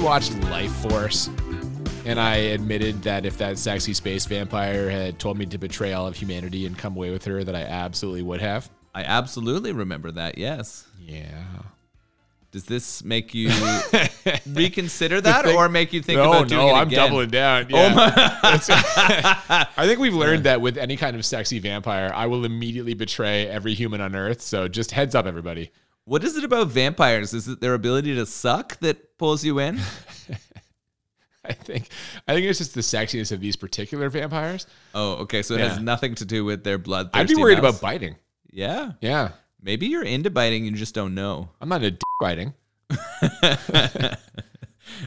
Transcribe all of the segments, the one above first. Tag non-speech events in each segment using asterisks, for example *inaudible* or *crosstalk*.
watched Lifeforce? And I admitted that if that sexy space vampire had told me to betray all of humanity and come away with her, that I absolutely would have. I absolutely remember that. Yes. Yeah. Does this make you *laughs* reconsider that, thing- or make you think no, about doing no, it I'm again? doubling down. Oh yeah. That's- *laughs* *laughs* I think we've learned that with any kind of sexy vampire, I will immediately betray every human on Earth. So just heads up, everybody. What is it about vampires? Is it their ability to suck that pulls you in? *laughs* I think I think it's just the sexiness of these particular vampires. Oh, okay. So it Yeah. has nothing to do with their blood. I'd be worried about biting. Yeah. Yeah, Maybe you're into biting, and you just don't know. I'm not a dick biting. *laughs*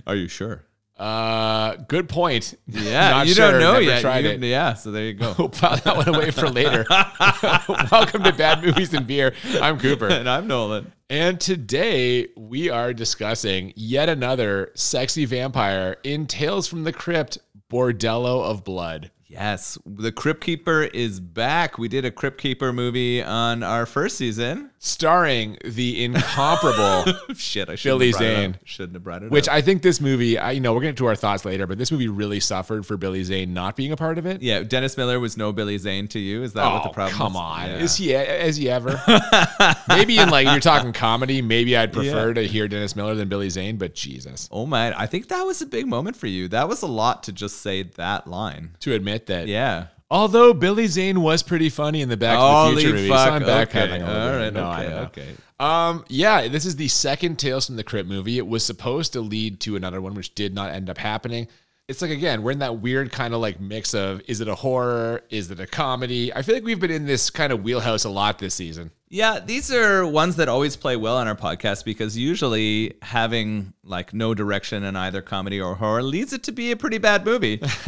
Are you sure? Uh, good point. Yeah, Not you sure, don't know never yet. Tried You- it. Yeah, so there you go. We'll file that one away for later. *laughs* *laughs* Welcome to Bad Movies and Beer. I'm Cooper. and I'm Nolan. And today we are discussing yet another sexy vampire in Tales from the Crypt Bordello of Blood. Yes, the Crypt Keeper is back. We did a Crypt Keeper movie on our first season. Starring the incomparable, *laughs* Shit, I Billy have brought it Zane. Shouldn't have brought it which up. I think this movie, I, you know, we're going to to our thoughts later, but this movie really suffered for Billy Zane not being a part of it. yeah, Dennis Miller was no Billy Zane to you. Is that what the Oh, problem? come is? on. Yeah. Is he, is he ever? *laughs* maybe in like, you're talking comedy, maybe I'd prefer Yeah. to hear Dennis Miller than Billy Zane, but Jesus. Oh man, I think that was a big moment for you. That was a lot to just say that line. To admit that. Yeah. Although Billy Zane was pretty funny in the Back to the Holy Future so I'm backpedaling okay. a little All bit. right. No, I okay. know. Okay. Um, yeah, this is the second Tales from the Crypt movie. It was supposed to lead to another one, which did not end up happening. It's like again, we're in that weird kind of like mix of is it a horror? Is it a comedy? I feel like we've been in this kind of wheelhouse a lot this season. Yeah, these are ones that always play well on our podcast because usually having like no direction in either comedy or horror leads it to be a pretty bad movie. *laughs*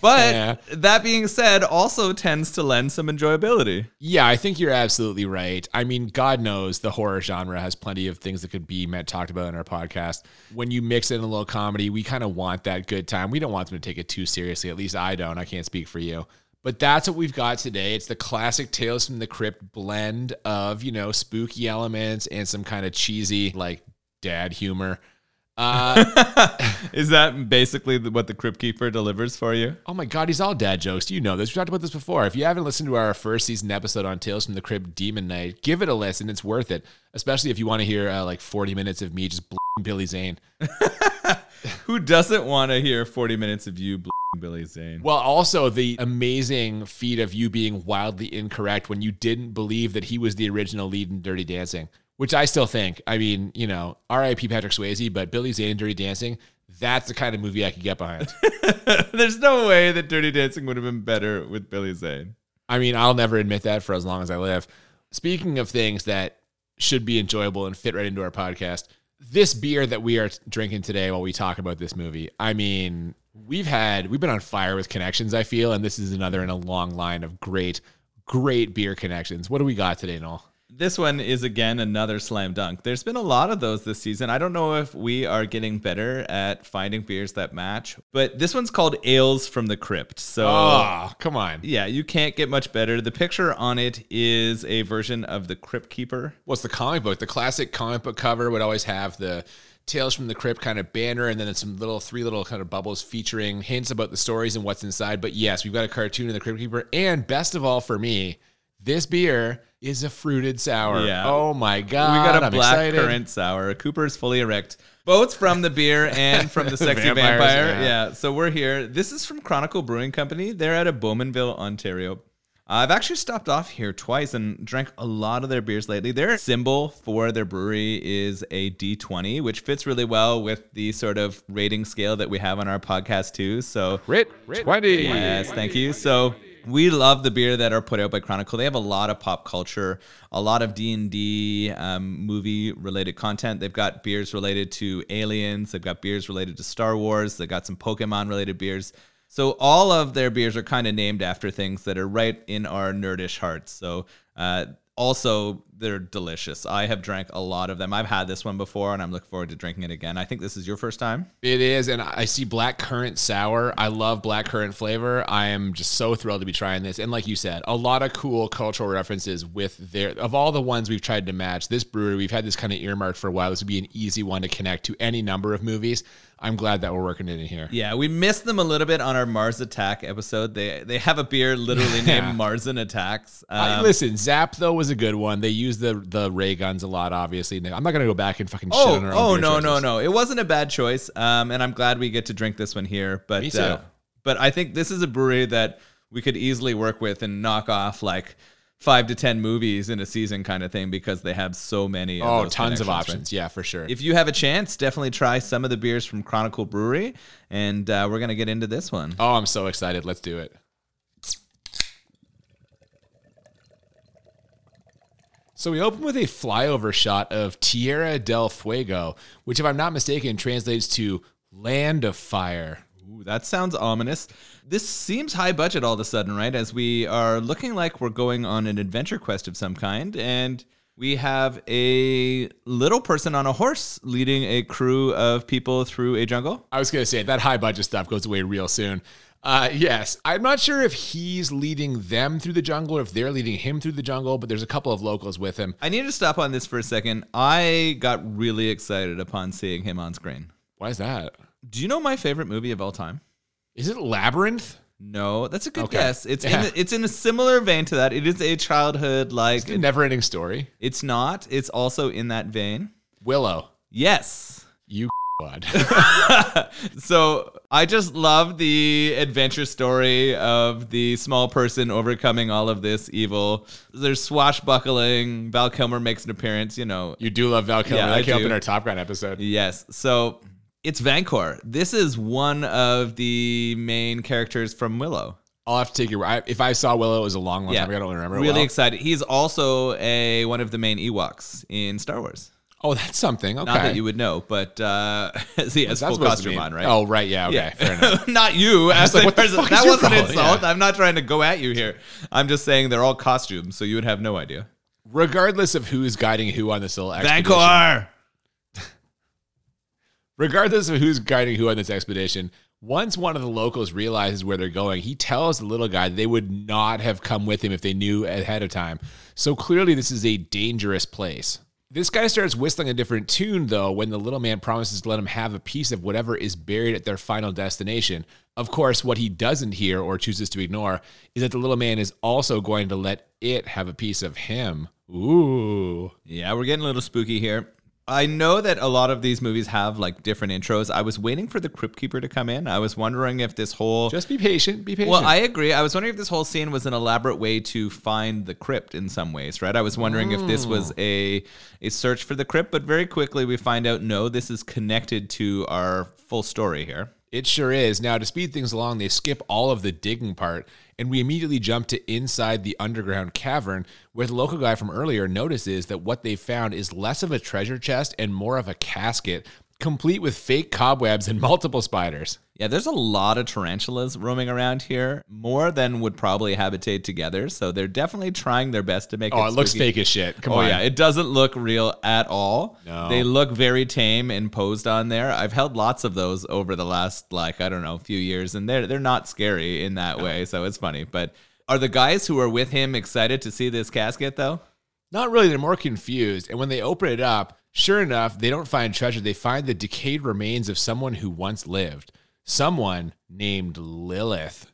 but Yeah. that being said, also tends to lend some enjoyability. Yeah, I think you're absolutely right. I mean, God knows the horror genre has plenty of things that could be met talked about in our podcast. When you mix it in a little comedy, we kind of want that good time. We don't want them to take it too seriously. At least I don't. I can't speak for you. But that's what we've got today. It's the classic Tales from the Crypt blend of, you know, spooky elements and some kind of cheesy, like dad humor. Uh, *laughs* Is that basically what the Crypt Keeper delivers for you? oh my God, he's all dad jokes. You know this. We talked about this before. If you haven't listened to our first season episode on Tales from the Crypt Demon Knight, give it a listen. It's worth it, especially if you want to hear uh, like 40 minutes of me just Billy Zane. *laughs* Who doesn't want to hear 40 minutes of you Billy Zane? Well, also the amazing feat of you being wildly incorrect when you didn't believe that he was the original lead in Dirty Dancing, which I still think. I mean, you know, R.I.P. Patrick Swayze, but Billy Zane in Dirty Dancing, that's the kind of movie I could get behind. *laughs* There's no way that Dirty Dancing would have been better with Billy Zane. I mean, I'll never admit that for as long as I live. Speaking of things that should be enjoyable and fit right into our podcast, this beer that we are drinking today while we talk about this movie, I mean, we've had we've been on fire with connections, I feel, and this is another in a long line of great, great beer connections. What do we got today, Noel? This one is again another slam dunk. There's been a lot of those this season. I don't know if we are getting better at finding beers that match, but this one's called Ales from the Crypt. So Oh, come on. yeah, you can't get much better. The picture on it is a version of the Crypt Keeper. What's the comic book? The classic comic book cover would always have the Tales from the Crypt kind of banner and then some little three little kind of bubbles featuring hints about the stories and what's inside. But yes, we've got a cartoon of the Crypt Keeper. And best of all for me, this beer is a fruited sour. Yeah. Oh my God. we got a I'm black excited. currant sour. Cooper's fully erect. Both from the beer and from the sexy Vampires, vampire. yeah. Yeah. So we're here. This is from Chronicle Brewing Company. They're out of Bowmanville, Ontario. I've actually stopped off here twice and drank a lot of their beers lately. Their symbol for their brewery is a D20, which fits really well with the sort of rating scale that we have on our podcast too. So Rit 20. Yes, thank you. So we love the beer that are put out by Chronicle. They have a lot of pop culture, a lot of D and D um, movie related content. They've got beers related to aliens. They've got beers related to Star Wars. They've got some Pokemon related beers. So all of their beers are kind of named after things that are right in our nerdish hearts. So uh, also they're delicious. I have drank a lot of them. I've had this one before, and I'm looking forward to drinking it again. I think this is your first time. It is, and I see black currant sour. I love black currant flavor. I am just so thrilled to be trying this. And like you said, a lot of cool cultural references with their of all the ones we've tried to match. This brewery, we've had this kind of earmarked for a while. This would be an easy one to connect to any number of movies. I'm glad that we're working it in here. Yeah, we missed them a little bit on our Mars Attack episode. They they have a beer literally Yeah. *laughs* named Marzen Attacks. Uh, Um, listen, Zap though was a good one. They use the the ray guns a lot, obviously. I'm not gonna go back and fucking shit Oh, on our own oh no, no, choices. no! It wasn't a bad choice, um, and I'm glad we get to drink this one here. But uh, but I think this is a brewery that we could easily work with and knock off like five to ten movies in a season kind of thing because they have so many. Of Oh, tons of connections, right? options. Yeah, for sure. If you have a chance, definitely try some of the beers from Chronicle Brewery, and uh, we're gonna get into this one. oh, I'm so excited. Let's do it. So we open with a flyover shot of Tierra del Fuego, which, if I'm not mistaken, translates to land of fire. Ooh, that sounds ominous. This seems high budget all of a sudden, right? As we are looking like we're going on an adventure quest of some kind, and we have a little person on a horse leading a crew of people through a jungle. I was going to say that high budget stuff goes away real soon. Uh, yes, I'm not sure if he's leading them through the jungle or if they're leading him through the jungle, but there's a couple of locals with him. I need to stop on this for a second. I got really excited upon seeing him on screen. Why is that? Do you know my favorite movie of all time? Is it Labyrinth? No, that's a good Okay. guess. It's Yeah. in it's in a similar vein to that. It is a childhood like The never ending story. it's not. It's also in that vein. Willow. Yes. You *laughs* *laughs* *laughs* so I just love the adventure story of the small person overcoming all of this evil. There's swashbuckling. Val Kilmer makes an appearance. You know, you do love Val Kilmer. Yeah, that I came up do. in our Top Gun episode. yes. So it's Vancor. This is one of the main characters from Willow. I'll have to take your. I, if I saw Willow, it was a long, long Yeah, time ago. I don't remember. it Really well. excited. He's also a one of the main Ewoks in Star Wars. Oh, that's something. Okay. Not that you would know, but uh, *laughs* he has full costume on, right? Oh, right. Yeah. Okay. Fair enough. *laughs* not you. As like, person. is that wasn't an insult. Yeah. I'm not trying to go at you here. I'm just saying they're all costumes, so you would have no idea. Regardless of who's guiding who on this little expedition. Vancor. Regardless of who's guiding who on this expedition, once one of the locals realizes where they're going, he tells the little guy they would not have come with him if they knew ahead of time. So clearly, this is a dangerous place. This guy starts whistling a different tune, though, when the little man promises to let him have a piece of whatever is buried at their final destination. Of course, what he doesn't hear or chooses to ignore is that the little man is also going to let it have a piece of him. Ooh. Yeah, we're getting a little spooky here. I know that a lot of these movies have like different intros. I was waiting for the Crypt Keeper to come in. I was wondering if this whole Just be patient. Be patient. Well, I agree. I was wondering if this whole scene was an elaborate way to find the crypt in some ways, right? I was wondering if this was oh. a a search for the crypt, but very quickly we find out no, this is connected to our full story here. It sure is. Now, to speed things along, they skip all of the digging part, and we immediately jump to inside the underground cavern, where the local guy from earlier notices that what they found is less of a treasure chest and more of a casket, complete with fake cobwebs and *laughs* multiple spiders. Yeah, there's a lot of tarantulas roaming around here, more than would probably habitate together. So they're definitely trying their best to make it. Oh, it. it looks spooky. fake as shit. Come oh on. yeah, it doesn't look real at all. No. They look very tame and posed on there. I've held lots of those over the last like I don't know, few years and they're they're not scary in that way, so it's funny. But are the guys who are with him excited to see this casket though? Not really, they're more confused. And when they open it up, sure enough, they don't find treasure. They find the decayed remains of someone who once lived. Someone named Lilith.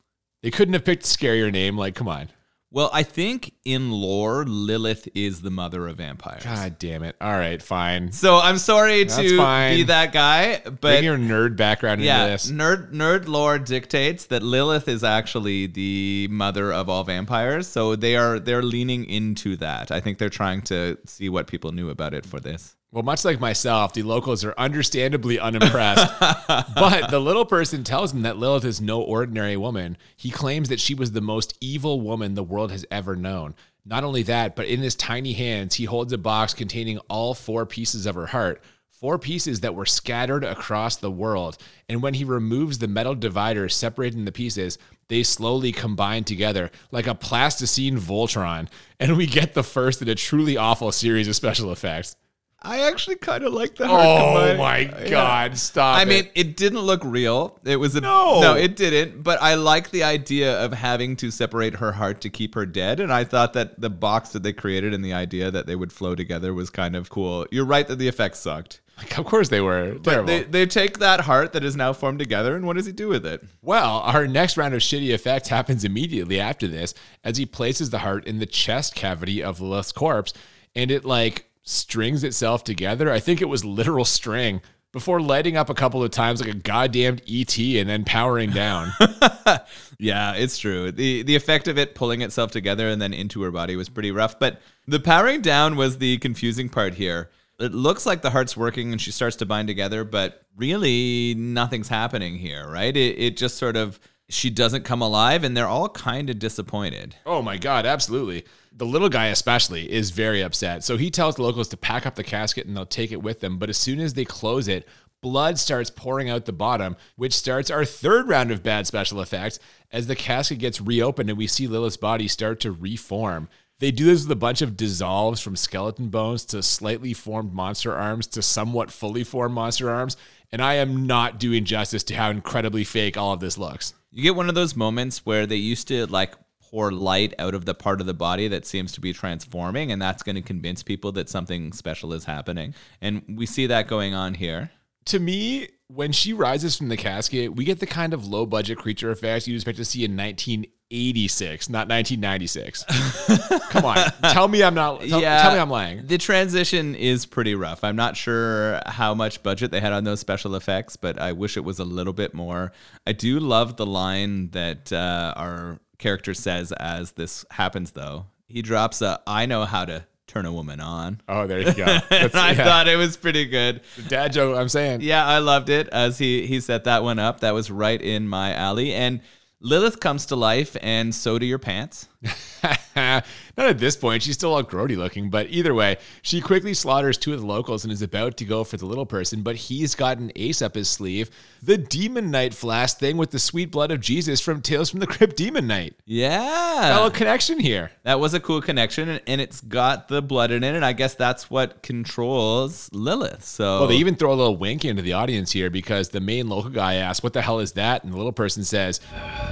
They couldn't have picked a scarier name. Like, come on. Well, I think in lore, Lilith is the mother of vampires. God damn it. All right, fine. So I'm sorry That's to fine. be that guy, but Bring your nerd background yeah, into this. nerd nerd lore dictates that Lilith is actually the mother of all vampires. So they are they're leaning into that. I think they're trying to see what people knew about it for this. Well, much like myself, the locals are understandably unimpressed. *laughs* but the little person tells him that Lilith is no ordinary woman. He claims that she was the most evil woman the world has ever known. Not only that, but in his tiny hands, he holds a box containing all four pieces of her heart. four pieces that were scattered across the world. And when he removes the metal divider separating the pieces, they slowly combine together like a plasticine Voltron. And we get the first in a truly awful series of special effects. I actually kind of like the heart Oh my Yeah. God, stop. I it. mean, it didn't look real. It was a No. no, it didn't. But I like the idea of having to separate her heart to keep her dead, and I thought that the box that they created and the idea that they would flow together was kind of cool. You're right that the effects sucked. Like, of course they were terrible. They they take that heart that is now formed together, and what does he do with it? Well, our next round of shitty effects happens immediately after this as he places the heart in the chest cavity of Lilith's corpse and it like strings itself together. I think it was literal string before lighting up a couple of times like a goddamned ET and then powering down. *laughs* Yeah, it's true. The the effect of it pulling itself together and then into her body was pretty rough, but the powering down was the confusing part here. It looks like the heart's working and she starts to bind together, but really nothing's happening here, right? It it just sort of she doesn't come alive and they're all kind of disappointed. oh my God, absolutely. The little guy, especially, is very upset. So he tells the locals to pack up the casket and they'll take it with them. But as soon as they close it, blood starts pouring out the bottom, which starts our third round of bad special effects as the casket gets reopened and we see Lilith's body start to reform. They do this with a bunch of dissolves from skeleton bones to slightly formed monster arms to somewhat fully formed monster arms. And I am not doing justice to how incredibly fake all of this looks. You get one of those moments where they used to like pour light out of the part of the body that seems to be transforming, and that's going to convince people that something special is happening. And we see that going on here. to me, when she rises from the casket, we get the kind of low budget creature effects you'd expect to see in 1986, not 1996. *laughs* Come on, tell me I'm not. Tell, tell me I'm lying. The transition is pretty rough. I'm not sure how much budget they had on those special effects, but I wish it was a little bit more. I do love the line that uh, our character says as this happens, though. He drops a, I know how to turn a woman on. Oh, there you go. *laughs* And I yeah. thought it was pretty good. dad joke. I'm saying. Yeah, I loved it as he he set that one up. That was right in my alley. And Lilith comes to life, and so do your pants. *laughs* Not at this point. She's still all grody looking, but either way, she quickly slaughters two of the locals and is about to go for the little person, but he's got an ace up his sleeve. The Demon Knight flask thing with the sweet blood of Jesus from Tales from the Crypt Demon Knight. Yeah, Fellow connection here. that was a cool connection, and, and it's got the blood in it, and I guess that's what controls Lilith. So Well, they even throw a little wink into the audience here because the main local guy asks, What the hell is that? And the little person says,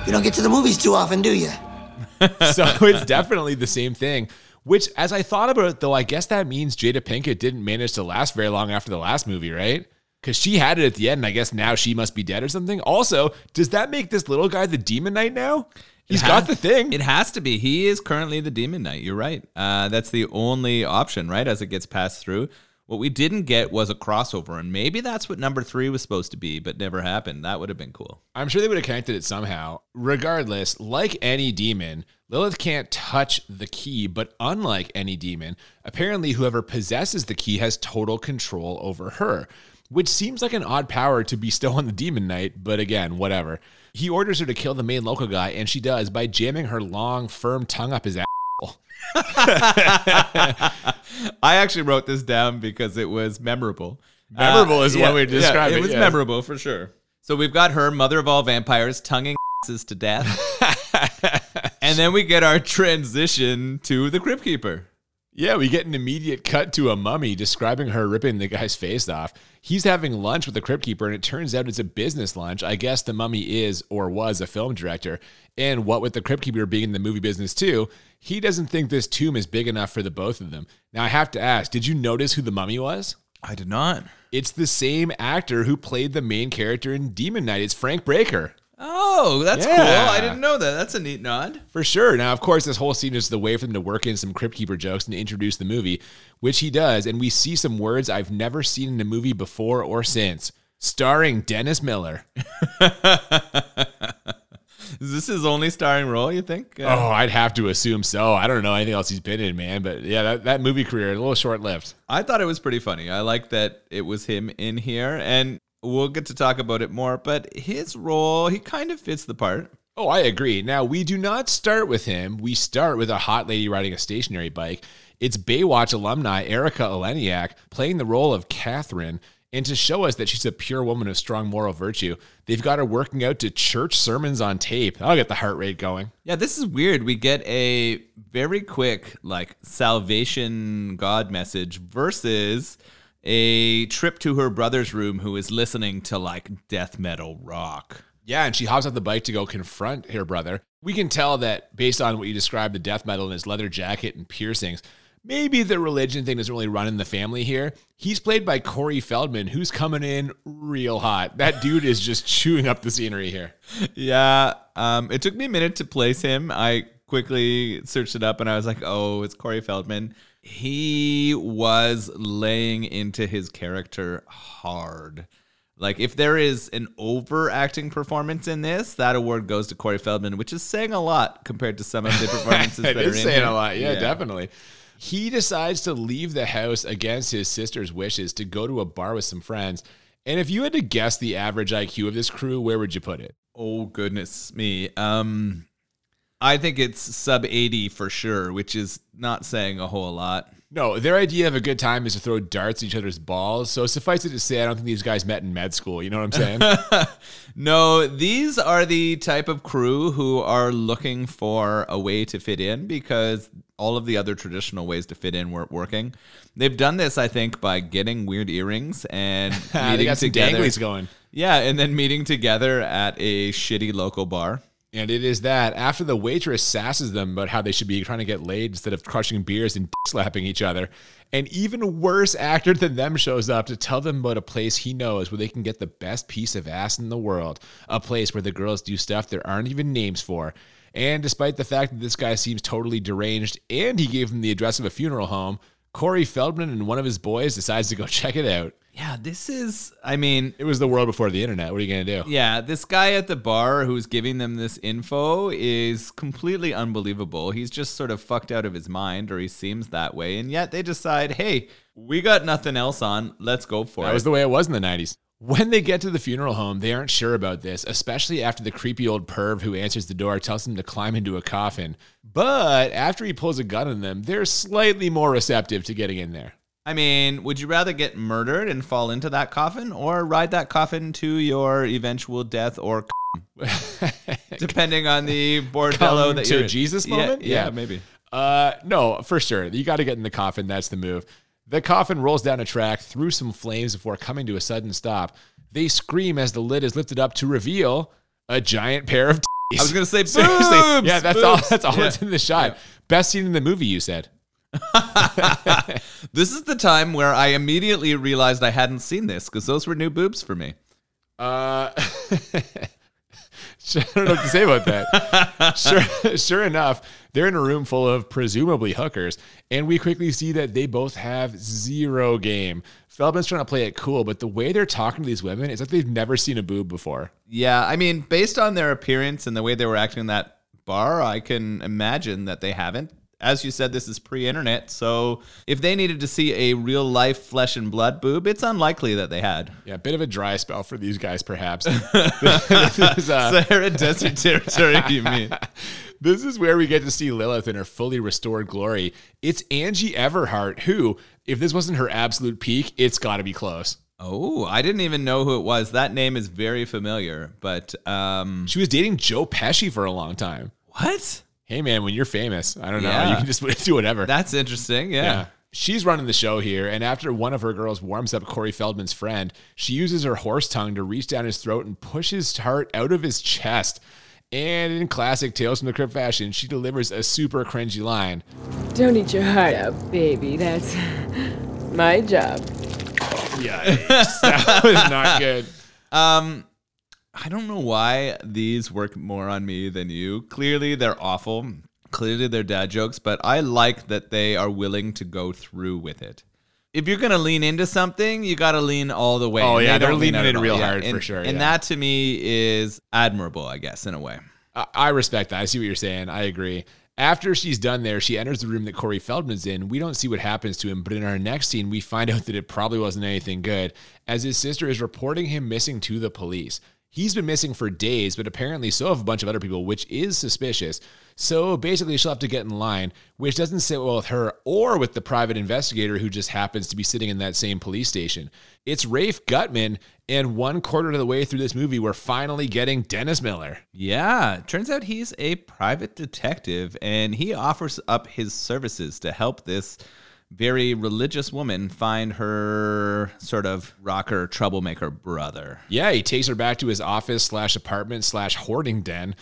You don't get to the movies too often, do you? *laughs* So it's definitely the same thing. Which, as I thought about it, though, I guess that means Jada Pinkett didn't manage to last very long after the last movie, right? Because she had it at the end, and I guess now she must be dead or something. Also, does that make this little guy the Demon Knight now? He's has, got the thing. It has to be. He is currently the Demon Knight. You're right. Uh, that's the only option, right? As it gets passed through. What we didn't get was a crossover, and maybe that's what number three was supposed to be, but never happened. That would have been cool. I'm sure they would have connected it somehow. Regardless, like any demon, Lilith can't touch the key, but unlike any demon, apparently whoever possesses the key has total control over her, which seems like an odd power to bestow on the demon knight, but again, whatever. He orders her to kill the main local guy, and she does by jamming her long, firm tongue up his ass. I actually wrote this down because it was memorable. Memorable uh, is one way to describe it, It was memorable for sure. So we've got her, mother of all vampires, tonguing asses to death. *laughs* and then we get our transition to the Crypt Keeper. Yeah, we get an immediate cut to a mummy describing her ripping the guy's face off. He's having lunch with the crypt keeper, and it turns out it's a business lunch. I guess the mummy is or was a film director. And what with the crypt keeper being in the movie business too, he doesn't think this tomb is big enough for the both of them. Now, I have to ask did you notice who the mummy was? I did not. It's the same actor who played the main character in Demon Knight. It's Frank Brayker. Oh, that's Yeah. cool. I didn't know that. That's a neat nod. For sure. Now, of course, this whole scene is the way for them to work in some Crypt Keeper jokes and introduce the movie, which he does. And we see some words I've never seen in a movie before or since. Starring Dennis Miller. *laughs* Is this his only starring role, you think? Uh, Oh, I'd have to assume so. I don't know anything else he's been in, man. But yeah, that, that movie career, a little short lived. I thought it was pretty funny. I like that it was him in here, and we'll get to talk about it more. But his role, he kind of fits the part. Oh, I agree. Now, we do not start with him. We start with a hot lady riding a stationary bike. It's Baywatch alumni Erica Eleniak playing the role of Catherine. And to show us that she's a pure woman of strong moral virtue, they've got her working out to church sermons on tape. I'll get the heart rate going. Yeah, this is weird. We get a very quick like salvation God message versus a trip to her brother's room who is listening to like death metal rock. Yeah, and she hops off the bike to go confront her brother. We can tell that based on what you described the death metal in his leather jacket and piercings, maybe the religion thing doesn't really run in the family here. He's played by Corey Feldman, who's coming in real hot. That dude is just *laughs* chewing up the scenery here. Yeah, um, it took me a minute to place him. I quickly searched it up and I was like, oh, it's Corey Feldman. He was laying into his character hard. Like, if there is an overacting performance in this, that award goes to Corey Feldman, which is saying a lot compared to some of the *laughs* performances that it are saying here. a lot. Yeah, definitely. He decides to leave the house against his sister's wishes to go to a bar with some friends. And if you had to guess the average IQ of this crew, where would you put it? Oh goodness me. Um, I think it's sub eighty for sure, which is not saying a whole lot. No, their idea of a good time is to throw darts at each other's balls. So suffice it to say, I don't think these guys met in med school. You know what I'm saying? *laughs* No, these are the type of crew who are looking for a way to fit in because all of the other traditional ways to fit in weren't working. They've done this, I think, by getting weird earrings and *laughs* they meeting got some together. danglies going. Yeah, and then meeting together at a shitty local bar. And it is that after the waitress sasses them about how they should be trying to get laid instead of crushing beers and *laughs* slapping each other, an even worse actor than them shows up to tell them about a place he knows where they can get the best piece of ass in the world, a place where the girls do stuff there aren't even names for. And despite the fact that this guy seems totally deranged and he gave them the address of a funeral home, Corey Feldman and one of his boys decides to go *laughs* check it out. Yeah, this is, I mean, It was the world before the internet. What are you going to do? Yeah, this guy at the bar who's giving them this info is completely unbelievable. He's just sort of fucked out of his mind, or he seems that way. And yet they decide, hey, we got nothing else on. Let's go for it. That it. was the way it was in the 90s. When they get to the funeral home, they aren't sure about this, especially after the creepy old perv who answers the door tells them to climb into a coffin. But after he pulls a gun on them, they're slightly more receptive to getting in there. I mean, would you rather get murdered and fall into that coffin or ride that coffin to your eventual death or *laughs* depending on the bordello Come that to you're in. Jesus Yeah, moment? Yeah, Yeah. maybe. Uh, no, for sure. You got to get in the coffin. That's the move. The coffin rolls down a track through some flames before coming to a sudden stop. They scream as the lid is lifted up to reveal a giant pair of titties. I was gonna say *laughs* Seriously. boobs, Yeah, that's all. That's all Yeah. that's in the shot. Best scene in the movie, you said. *laughs* This is the time where I immediately realized I hadn't seen this because those were new boobs for me. Uh, *laughs* I don't know what to say about that. sure, sure enough, they're in a room full of presumably hookers, and we quickly see that they both have zero game. Feldman's trying to play it cool, but the way they're talking to these women is like they've never seen a boob before. Yeah, I mean, based on their appearance and the way they were acting in that bar, I can imagine that they haven't. As you said, this is pre-internet, so if they needed to see a real life flesh and blood boob, it's unlikely that they had. Yeah, a bit of a dry spell for these guys, perhaps. *laughs* this, is, uh, *laughs* Sahara Desert territory, you mean? *laughs* this is where we get to see Lilith in her fully restored glory. It's Angie Everhart, who, if this wasn't her absolute peak, it's got to be close. Oh, I didn't even know who it was. That name is very familiar, but um, She was dating Joe Pesci for a long time. what? Hey man, when you're famous, I don't know, Yeah. you can just *laughs* do whatever. That's interesting. Yeah. yeah. She's running the show here, and after one of her girls warms up Corey Feldman's friend, she uses her horse tongue to reach down his throat and push his heart out of his chest. And in classic Tales from the Crypt fashion, she delivers a super cringy line. Don't eat your heart out, baby. That's my job. Yeah, *laughs* that was not good. Um, I don't know why these work more on me than you. Clearly, they're awful. Clearly, they're dad jokes, but I like that they are willing to go through with it. If you're gonna lean into something, you gotta lean all the way. Oh, yeah, they lean leaning out in real Yeah, hard for and- sure, And yeah. that to me is admirable, I guess, in a way. I- I respect that. I see what you're saying. I agree. After she's done there, she enters the room that Corey Feldman's in. We don't see what happens to him, but in our next scene, we find *laughs* out that it probably wasn't anything good, as his sister is reporting him missing to the police. He's been missing for days, but apparently so have a bunch of other people, which is suspicious. So basically, she'll have to get in line, which doesn't sit well with her or with the private investigator who just happens to be sitting in that same police station. It's Rafe Guttman, and one quarter of the way through this movie, we're finally getting Dennis Miller. Yeah, turns out he's a private detective and he offers up his services to help this very religious woman find her sort of rocker troublemaker brother. Yeah, he takes her back to his office slash apartment slash hoarding den.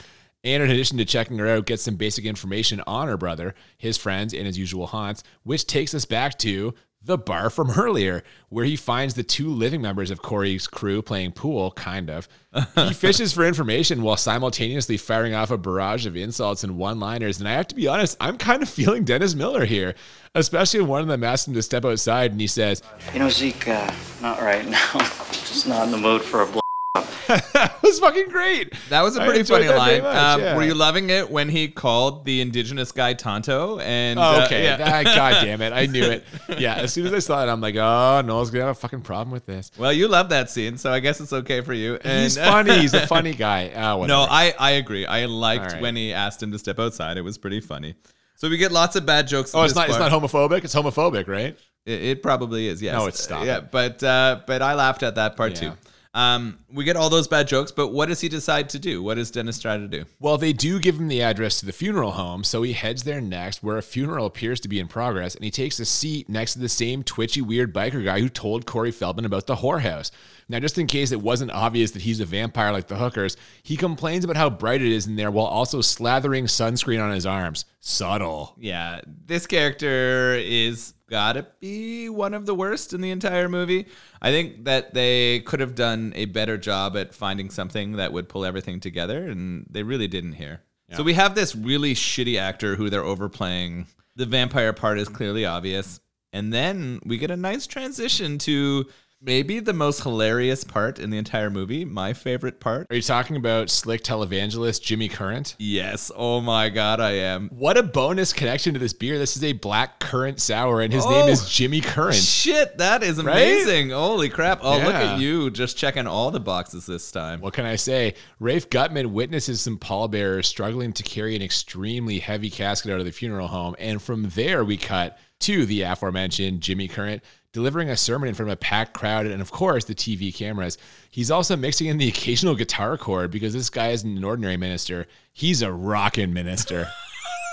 And in addition to checking her out, gets some basic information on her brother, his friends, and his usual haunts, which takes us back to the bar from earlier, where he finds the two living members of Corey's crew playing pool, kind of. He *laughs* fishes for information while simultaneously firing off a barrage of insults and one liners. And I have to be honest, I'm kind of feeling Dennis Miller here, especially when one of them asks him to step outside and he says, You know, Zeke, uh, not right now. *laughs* Just not in the mood for a blow. *laughs* That was fucking great. That was a pretty funny line. much, um, yeah. Were you loving it when he called the indigenous guy Tonto? And Oh, uh, okay. yeah. Ah, *laughs* God damn it. I knew it. Yeah. As soon as I saw it, I'm like, oh, Noel's going to have a fucking problem with this. well, you love that scene, so I guess it's okay for you. And, He's *laughs* funny. He's a funny guy. Ah. No, I, I agree. I liked right. when he asked him to step outside. It was pretty funny. So we get lots of bad jokes. oh, in it's not. It's not homophobic. It's homophobic, right? It, it probably is. Yes. No, it's stop Yeah, but uh, but I laughed at that part Yeah. too. Um, we get all those bad jokes, but what does he decide to do? What does Dennis try to do? Well, they do give him the address to the funeral home, so he heads there next, where a funeral appears to be in progress, and he takes a seat next to the same twitchy, weird biker guy who told Corey Feldman about the whorehouse. Now, just in case it wasn't obvious that he's a vampire like the hookers, he complains about how bright it is in there while also slathering sunscreen on his arms. Subtle. Yeah, this character is gotta be one of the worst in the entire movie. I think that they could have done a better job at finding something that would pull everything together, and they really didn't here. So we have this really shitty actor who they're overplaying. The vampire part is clearly obvious. And then we get a nice transition to maybe the most hilarious part in the entire movie, my favorite part. Are you talking about slick televangelist Jimmy Current? Yes, oh my god, I am. What a bonus connection to this beer. This is a black currant sour, and his Oh. name is Jimmy Current. Shit, that is Right? amazing. Holy crap. Oh, look at you just checking all the boxes this time. What can I say? Rafe Guttman witnesses some pallbearers struggling to carry an extremely heavy casket out of the funeral home, and from there we cut to the aforementioned Jimmy Current delivering a sermon in front of a packed crowd and, of course, the TV cameras. He's also mixing in the occasional guitar chord because this guy isn't an ordinary minister; he's a rockin' minister.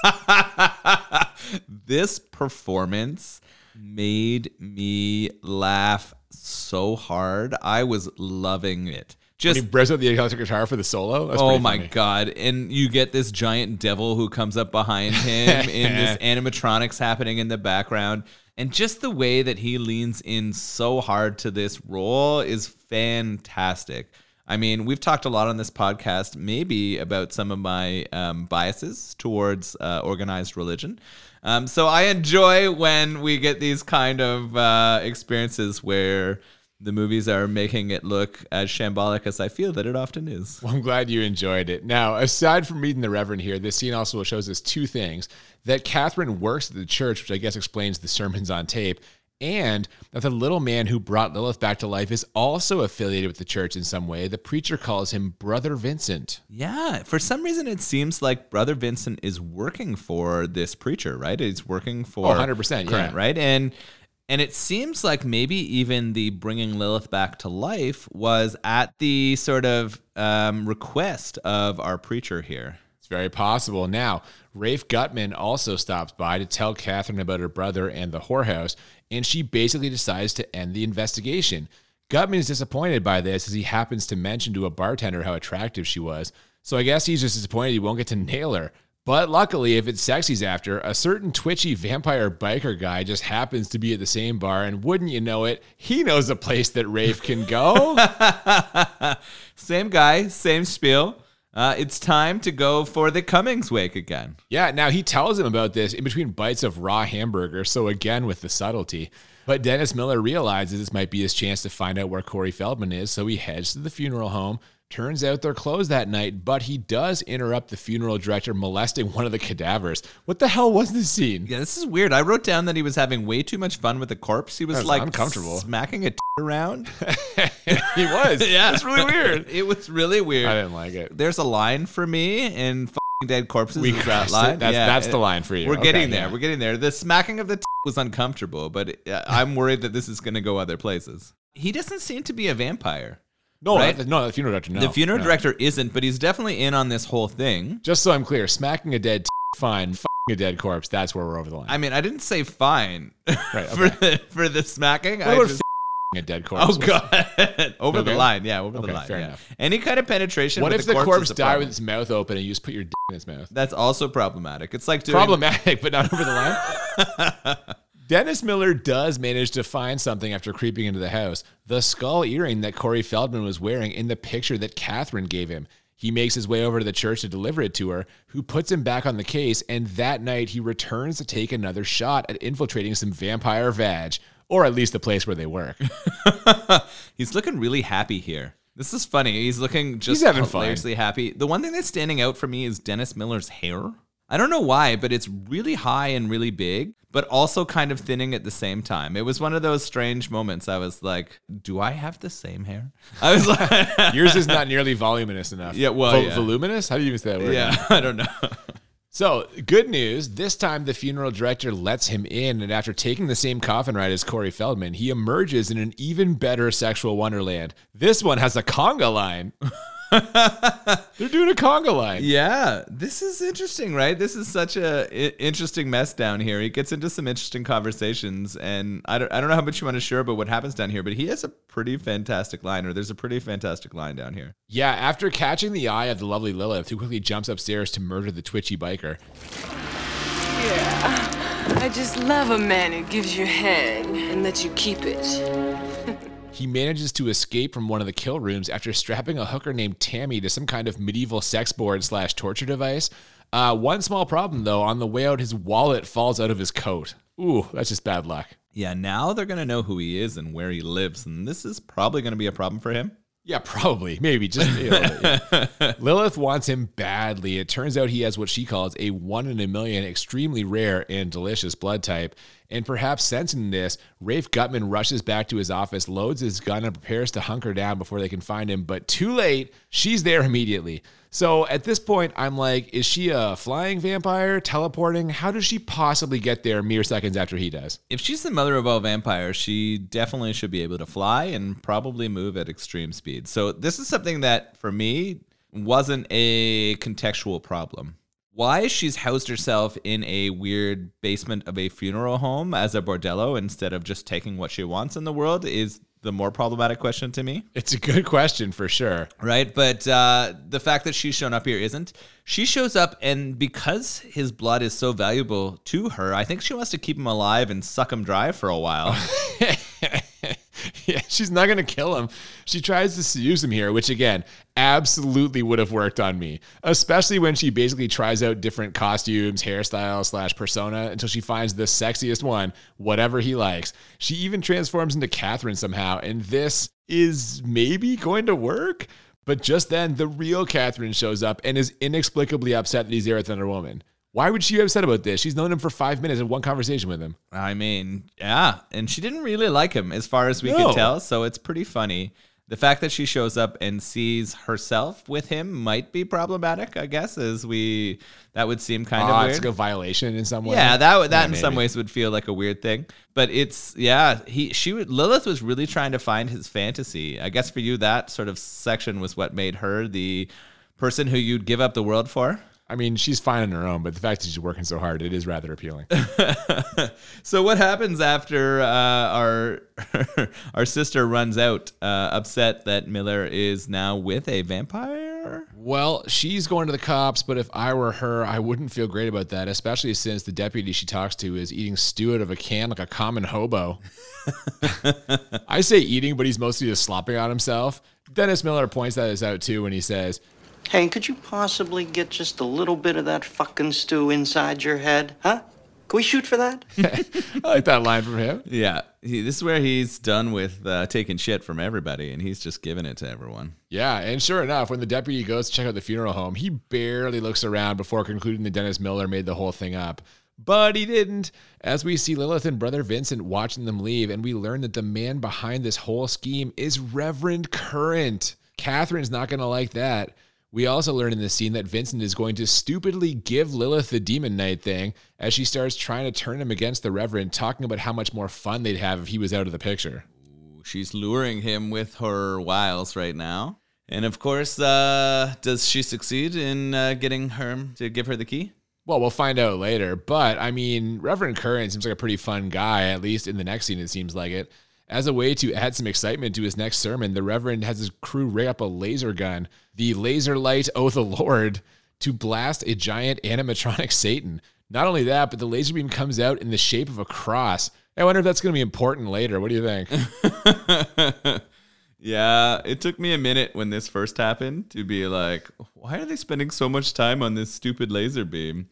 *laughs* this performance made me laugh so hard. I was loving it. When Just he breaks out the electric guitar for the solo. Oh my funny. god! And you get this giant devil who comes up behind him *laughs* in this animatronics happening in the background, and just the way that he leans in so hard to this role is fantastic. I mean, we've talked a lot on this podcast, maybe about some of my um, biases towards uh, organized religion. Um, so I enjoy when we get these kind of uh, experiences where the movies are making it look as shambolic as I feel that it often is. *laughs* Well, I'm glad you enjoyed it. Now, aside from reading the Reverend here, this scene also shows us two things that Catherine works at the church, which I guess explains the sermons on tape, and that the little man who brought Lilith back to life is also affiliated with the church in some way. The preacher calls him Brother Vincent. Yeah, for some reason it seems like Brother Vincent is working for this preacher, right? He's working for Oh, 100%, Current, yeah. right? And and it seems like maybe even the bringing Lilith back to life was at the sort of um, request of our preacher here. It's very possible. Now, Rafe Guttman also stops by to tell Catherine about her brother and the whorehouse, and she basically decides to end the investigation. Guttman is disappointed by this as he happens to mention to a bartender how attractive she was. So I guess he's just disappointed he won't get to nail her. But luckily, if it's sex he's after, a certain twitchy vampire biker guy just happens to be at the same bar, and wouldn't you know it, he knows a place that Rafe can go. *laughs* Same guy, same spiel. Uh, it's time to go for the Cummings wake again. Yeah, now he tells him about this in between bites of raw hamburger, so again with the subtlety. But Dennis Miller realizes this might be his chance to find out where Corey Feldman is, so he heads to the funeral home. Turns out they're closed that night, but he does interrupt the funeral director molesting one of the cadavers. What the hell was this scene? Yeah, this is weird. I wrote down that he was having way too much fun with the corpse. He was was like uncomfortable. smacking a around. *laughs* *laughs* he was. Yeah. It's really weird. *laughs* It was really weird. I didn't like it. There's a line for me in f***ing Dead Corpses. We that line. That's, yeah, that's it, the line for you. We're Okay, getting there. yeah. We're getting there. The smacking of the t- was uncomfortable, but uh, I'm worried that this is going to go other places. He doesn't seem to be a vampire. No, Right? that- no, the funeral director. No, the funeral no. director isn't, but he's definitely in on this whole thing. Just so I'm clear, smacking a dead, fine. F***ing a dead corpse. That's where we're over the line. I mean, I didn't say fine *laughs* Right, for the for the smacking. what I just, f***ing a dead corpse? oh god, *laughs* over the line. Yeah, over Okay, the line. fair yeah. enough. Any kind of penetration. What if the, corpse, corpse died with its mouth open and you just put your dick in its mouth? That's also problematic. It's like doing Problematic, but not over the line. *laughs* Dennis Miller does manage to find something after creeping into the house the skull earring that Corey Feldman was wearing in the picture that Catherine gave him. He makes his way over to the church to deliver it to her, who puts him back on the case, and that night he returns to take another shot at infiltrating some vampire vag, or at least the place where they work. *laughs* He's looking really happy here. This is funny. He's looking just He's having fun. hilariously happy. The one thing that's standing out for me is Dennis Miller's hair. I don't know why, but it's really high and really big, but also kind of thinning at the same time. It was one of those strange moments. I was like, "Do I have the same hair?" I was like, *laughs* Yours is not nearly voluminous enough. Yeah, well, Vol- yeah. voluminous? How do you even say that word? "Yeah, *laughs* I don't know." So, good news. This time, the funeral director lets him in, and after taking the same coffin ride as Corey Feldman, he emerges in an even better sexual wonderland. This one has a conga line. *laughs* They're doing a conga line. Yeah, this is interesting, right? This is such a I- interesting mess down here. He gets into some interesting conversations, and I don't, I don't know how much you want to share about what happens down here, but he has a pretty fantastic line, or there's a pretty fantastic line down here. Yeah, after catching the eye of the lovely Lilith, who quickly jumps upstairs to murder the twitchy biker, Yeah. I just love a man who gives you head and lets you keep it. He manages to escape from one of the kill rooms after strapping a hooker named Tammy to some kind of medieval sex board slash torture device. Uh, one small problem, though, on the way out, his wallet falls out of his coat. Ooh, that's just bad luck. Yeah, now they're gonna know who he is and where he lives, and this is probably gonna be a problem for him. Yeah, probably. Maybe. Just you know, yeah. Lilith wants him badly. It turns out he has what she calls a one in a million, extremely rare and delicious blood type. And perhaps sensing this, Rafe Guttman rushes back to his office, loads his gun, and prepares to hunker down before they can find him. But too late, she's there immediately. So at this point, I'm like, is she a flying vampire, teleporting? How does she possibly get there mere seconds after he does? If she's the mother of all vampires, she definitely should be able to fly and probably move at extreme speed. So this is something that for me wasn't a contextual problem. Why she's housed herself in a weird basement of a funeral home as a bordello instead of just taking what she wants in the world is the more problematic question to me. It's a good question for sure. Right, but uh, the fact that she's shown up here isn't. She shows up, and because his blood is so valuable to her, I think she wants to keep him alive and suck him dry for a while. *laughs* *laughs* yeah, she's not going to kill him. She tries to seduce him here, which again, absolutely would have worked on me, especially when she basically tries out different costumes, hairstyles, slash persona until she finds the sexiest one, whatever he likes. She even transforms into Catherine somehow, and this is maybe going to work. But just then, the real Catherine shows up and is inexplicably upset that he's there with another woman. Why would she be upset about this? She's known him for five minutes and one conversation with him. I mean, yeah, and she didn't really like him as far as we No. could tell, so it's pretty funny. The fact that she shows up and sees herself with him might be problematic, I guess, as we that would seem kind Ah, of it's like a violation in some way. Yeah, that would- that Yeah, in some ways would feel like a weird thing. But it's yeah, he she would Lilith was really trying to find his fantasy. I guess for you that sort of section was what made her the person who you'd give up the world for. I mean, she's fine on her own, but the fact that she's working so hard, it is rather appealing. *laughs* So what happens after uh, our *laughs* our sister runs out, uh, upset that Miller is now with a vampire? well, she's going to the cops, but if I were her, I wouldn't feel great about that, especially since the deputy she talks to is eating stew out of a can like a common hobo. *laughs* I say eating, but he's mostly just slopping on himself. Dennis Miller points that out too when he says, Hey, could you possibly get just a little bit of that fucking stew inside your head? Huh? Can we shoot for that? *laughs* I like that line from him. Yeah, he, this is where he's done with uh, taking shit from everybody, and he's just giving it to everyone. Yeah, and sure enough, when the deputy goes to check out the funeral home, he barely looks around before concluding that Dennis Miller made the whole thing up. But he didn't, as we see Lilith and Brother Vincent watching them leave, and we learn that the man behind this whole scheme is Reverend Current. Catherine's not going to like that. We also learn in this scene that Vincent is going to stupidly give Lilith the Demon Knight thing as she starts trying to turn him against the Reverend, talking about how much more fun they'd have if he was out of the picture. She's luring him with her wiles right now. And of course, uh, does she succeed in uh, getting her to give her the key? Well, we'll find out later. But I mean, Reverend Current seems like a pretty fun guy, at least in the next scene, it seems like it. As a way to add some excitement to his next sermon, the Reverend has his crew rig up a laser gun, the laser light, oh the Lord, to blast a giant animatronic *laughs* Satan. Not only that, but the laser beam comes out in the shape of a cross. I wonder if that's going to be important later. What do you think? *laughs* yeah, it took me a minute when this first happened to be like, why are they spending so much time on this stupid laser beam?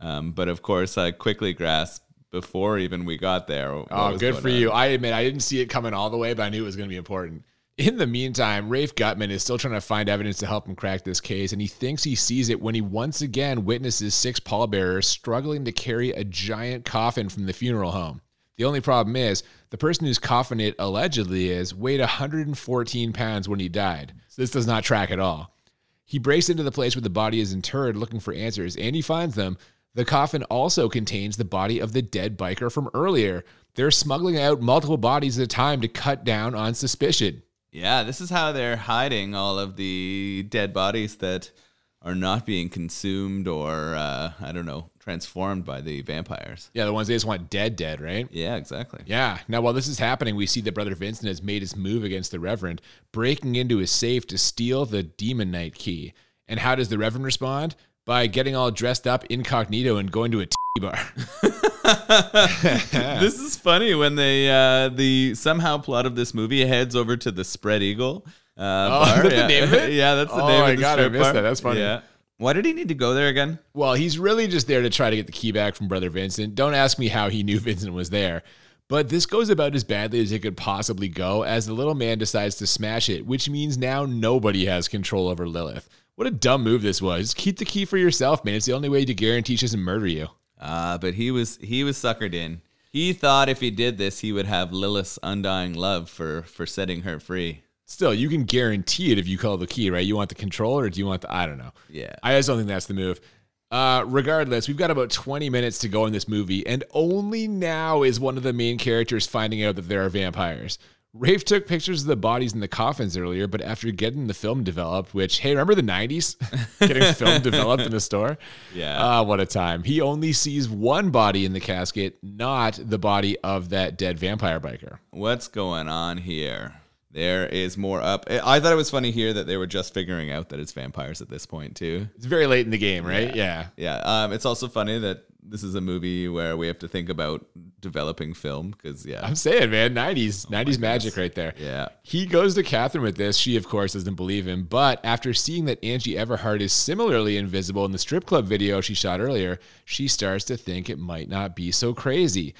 Um, but of course, I quickly grasped before even we got there. Oh, good for on. you. I admit I didn't see it coming all the way, but I knew it was going to be important. In the meantime, Rafe Guttman is still trying to find evidence to help him crack this case, and he thinks he sees it when he once again witnesses six pallbearers struggling to carry a giant coffin from the funeral home. The only problem is the person whose coffin it allegedly is weighed 114 pounds when he died. So this does not track at all. He breaks into the place where the body is interred looking for answers, and he finds them, the coffin also contains the body of the dead biker from earlier. They're smuggling out multiple bodies at a time to cut down on suspicion. Yeah, this is how they're hiding all of the dead bodies that are not being consumed or, uh, I don't know, transformed by the vampires. Yeah, the ones they just want dead, dead, right? Yeah, exactly. Yeah. Now, while this is happening, we see that Brother Vincent has made his move against the Reverend, breaking into his safe to steal the Demon Knight key. And how does the Reverend respond? By getting all dressed up incognito and going to a *laughs* bar. *laughs* this is funny when they uh, the somehow plot of this movie heads over to the Spread Eagle uh, oh, bar. *laughs* Yeah. the name of it? yeah, that's the oh name my of the God, I missed bar. that. That's funny. Yeah. Why did he need to go there again? Well, he's really just there to try to get the key back from Brother Vincent. Don't ask me how he knew Vincent was there. But this goes about as badly as it could possibly go as the little man decides to smash it, which means now nobody has control over Lilith. What a dumb move this was. Keep the key for yourself, man. It's the only way to guarantee she doesn't murder you. Uh, but he was he was suckered in. He thought if he did this, he would have Lilith's undying love for for setting her free. Still, you can guarantee it if you call the key, right? You want the controller, or do you want the? I don't know. Yeah, I just don't think that's the move. Uh, regardless, we've got about 20 minutes to go in this movie, and only now is one of the main characters finding out that there are vampires. Rafe took pictures of the bodies in the coffins earlier, but after getting the film developed, which, hey, remember the 90s? *laughs* getting film developed in a store? Yeah. Ah, uh, what a time. He only sees one body in the casket, not the body of that dead vampire biker. What's going on here? There is more up. I thought it was funny here that they were just figuring out that it's vampires at this point too. It's very late in the game, right? Yeah. Yeah. yeah. Um, it's also funny that this is a movie where we have to think about developing film because yeah, I'm saying, man, 90s, oh 90s magic right there. Yeah. He goes to Catherine with this. She, of course, doesn't believe him. But after seeing that Angie Everhart is similarly invisible in the strip club video she shot earlier, she starts to think it might not be so crazy.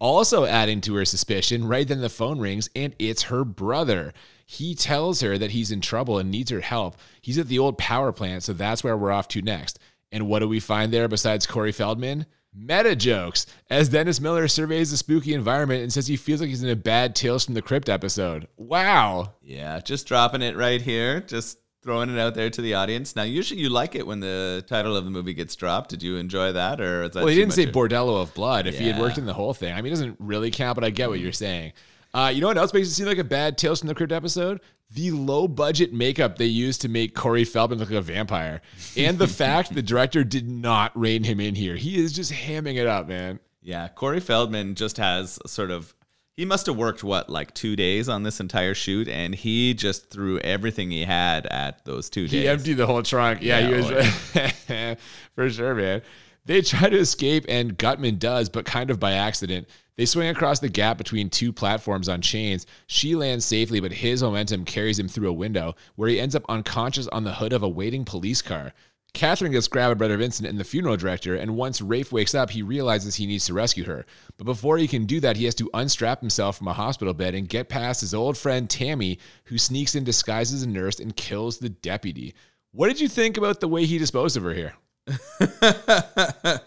Also adding to her suspicion, right then the phone rings and it's her brother. He tells her that he's in trouble and needs her help. He's at the old power plant, so that's where we're off to next. And what do we find there besides Corey Feldman? Meta jokes as Dennis Miller surveys the spooky environment and says he feels like he's in a bad Tales from the Crypt episode. Wow. Yeah, just dropping it right here. Just throwing it out there to the audience. Now, usually you like it when the title of the movie gets dropped. Did you enjoy that, or that well, he didn't say Bordello of Blood. If yeah. he had worked in the whole thing, I mean, it doesn't really count, but I get what you're saying. Uh, you know what else makes it seem like a bad Tales from the Crypt episode? The low budget makeup they used to make Corey Feldman look like a vampire, and the fact the director did not rein him in here. He is just hamming it up, man. Yeah, Corey Feldman just has sort of he must have worked what like two days on this entire shoot? And he just threw everything he had at those two days. he emptied the whole trunk. Yeah, yeah he was *laughs* for sure man. They try to escape and Guttman does but kind of by accident they swing across the gap between two platforms on chains she lands safely but his momentum carries him through a window where he ends up unconscious on the hood of a waiting police car Catherine gets grabbed by Brother Vincent and the funeral director, and once Rafe wakes up, he realizes he needs to rescue her. But before he can do that, he has to unstrap himself from a hospital bed and get past his old friend Tammy, who sneaks in disguised as a nurse and kills the deputy. What did you think about the way he disposed of her here? *laughs*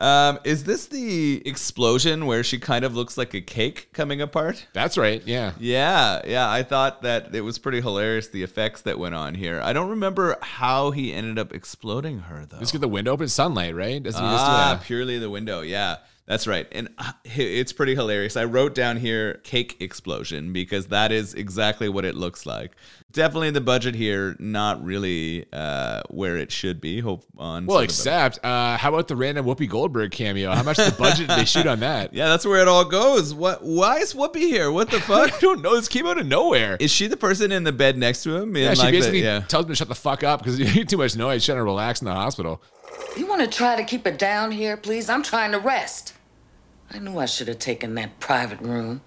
um, is this the explosion where she kind of looks like a cake coming apart? That's right. Yeah. Yeah, yeah. I thought that it was pretty hilarious the effects that went on here. I don't remember how he ended up exploding her though. Just get the window open, sunlight, right? Doesn't he just do Ah, that? purely the window. Yeah, that's right. And uh, it's pretty hilarious. I wrote down here cake explosion because that is exactly what it looks like. Definitely the budget here, not really uh, where it should be. Hope on. Well, sort a- except, uh, how about the random Whoopi Goldberg cameo? How much the budget did they shoot on that? *laughs* yeah, that's where it all goes. What? Why is Whoopi here? What the *laughs* fuck? I don't know. This came out of nowhere. is she the person in the bed next to him? In yeah, she like the- basically yeah. tells him to shut the fuck up because *laughs* you make too much noise. trying to relax in the hospital. You want to try to keep it down here, please? I'm trying to rest. I knew I should have taken that private room.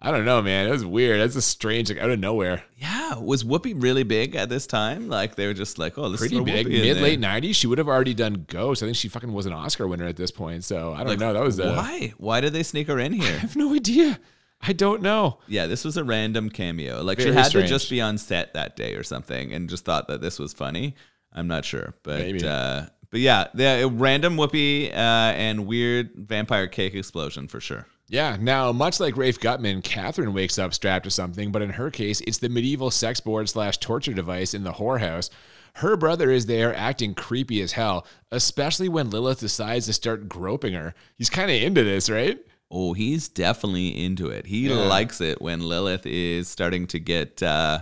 I don't know, man. It was weird. That's a strange, like out of nowhere. Yeah, was Whoopi really big at this time? Like they were just like, oh, this Pretty is big. Mid late '90s, she would have already done Ghost. I think she fucking was an Oscar winner at this point. So I don't know. That was uh, Why? Why did they sneak her in *laughs* here? I have no idea. I don't know. Yeah, this was a random cameo. Like she had strange. to just be on set that day or something, and just thought that this was funny. I'm not sure, but Maybe. uh, but yeah, the random Whoopi uh, and weird vampire cake explosion for sure. Yeah. Now, much like Rafe Guttman, Catherine wakes up strapped to something, but in her case, it's the medieval sex board slash torture device in the whorehouse. Her brother is there acting creepy as hell, especially when Lilith decides to start groping her. He's kind of into this, right? Oh, he's definitely into it. He Yeah. likes it when Lilith is starting to get. Uh,